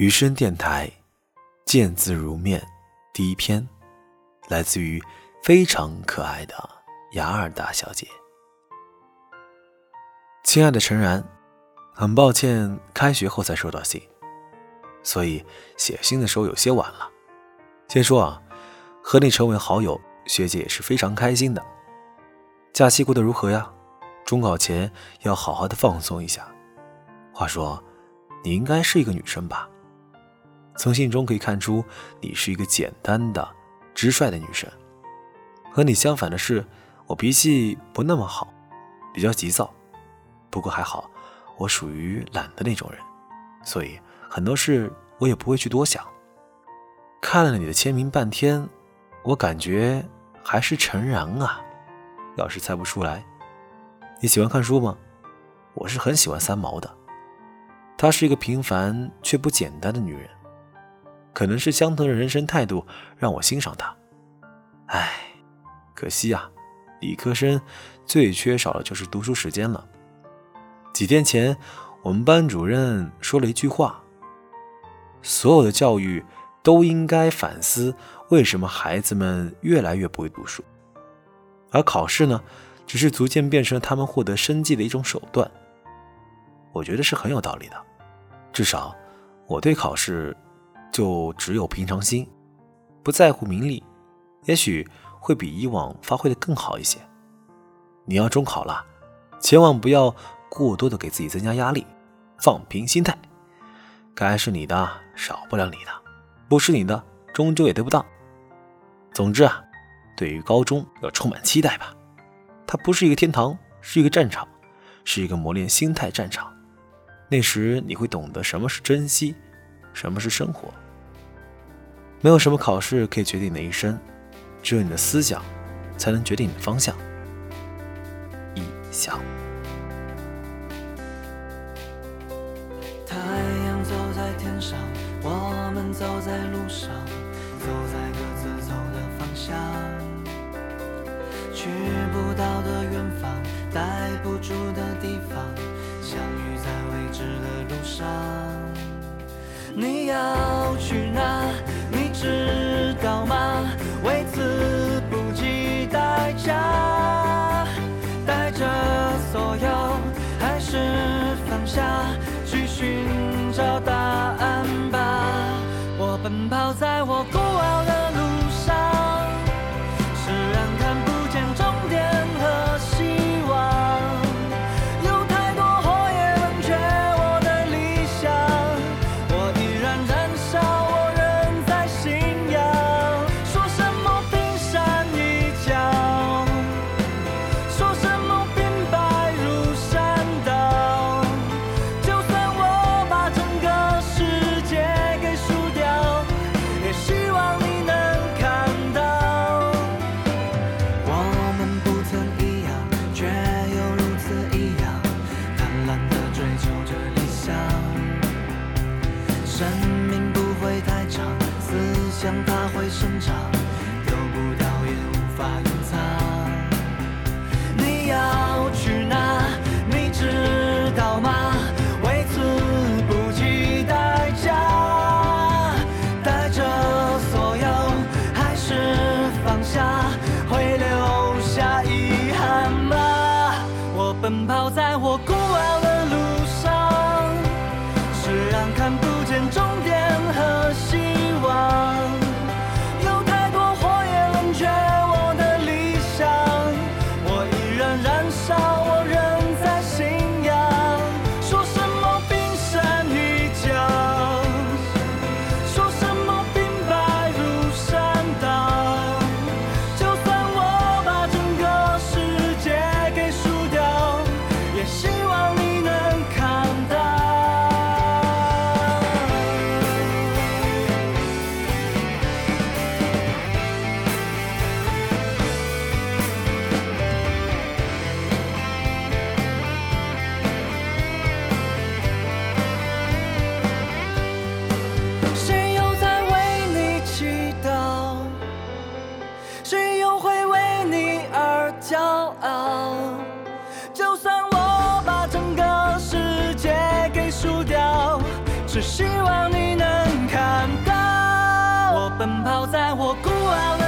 余生电台，见字如面，第一篇，来自于非常可爱的雅尔达小姐。亲爱的陈然，很抱歉开学后才收到信，所以写信的时候有些晚了。先说啊，和你成为好友，学姐也是非常开心的。假期过得如何呀？中考前要好好的放松一下。话说，你应该是一个女生吧？从信中可以看出，你是一个简单的、直率的女生。和你相反的是，我脾气不那么好，比较急躁。不过还好，我属于懒的那种人，所以很多事我也不会去多想。看了你的签名半天，我感觉还是陈然啊。要是猜不出来，你喜欢看书吗？我是很喜欢三毛的，她是一个平凡却不简单的女人。可能是相同的人生态度让我欣赏他。唉，可惜啊，理科生最缺少的就是读书时间了。几天前，我们班主任说了一句话：所有的教育都应该反思为什么孩子们越来越不会读书，而考试呢，只是逐渐变成了他们获得生计的一种手段。我觉得是很有道理的，至少我对考试。就只有平常心，不在乎名利，也许会比以往发挥的更好一些。你要中考了，千万不要过多的给自己增加压力，放平心态。该是你的少不了你的，不是你的终究也得不到。总之啊，对于高中要充满期待吧。它不是一个天堂，是一个战场，是一个磨练心态战场。那时你会懂得什么是珍惜。什么是生活？没有什么考试可以决定你的一生，只有你的思想才能决定你的方向。一想。太阳走在天上，我们走在路上，走在各自走的方向。去不到的远方，待不住的地方，相遇在未知的路上。你要去哪？你知道吗？为此不计代价，带着所有，还是放下，去寻找答案吧。我奔跑在我生命不会太长思想它会生长。骄傲。就算我把整个世界给输掉只希望你能看到我奔跑在我孤傲。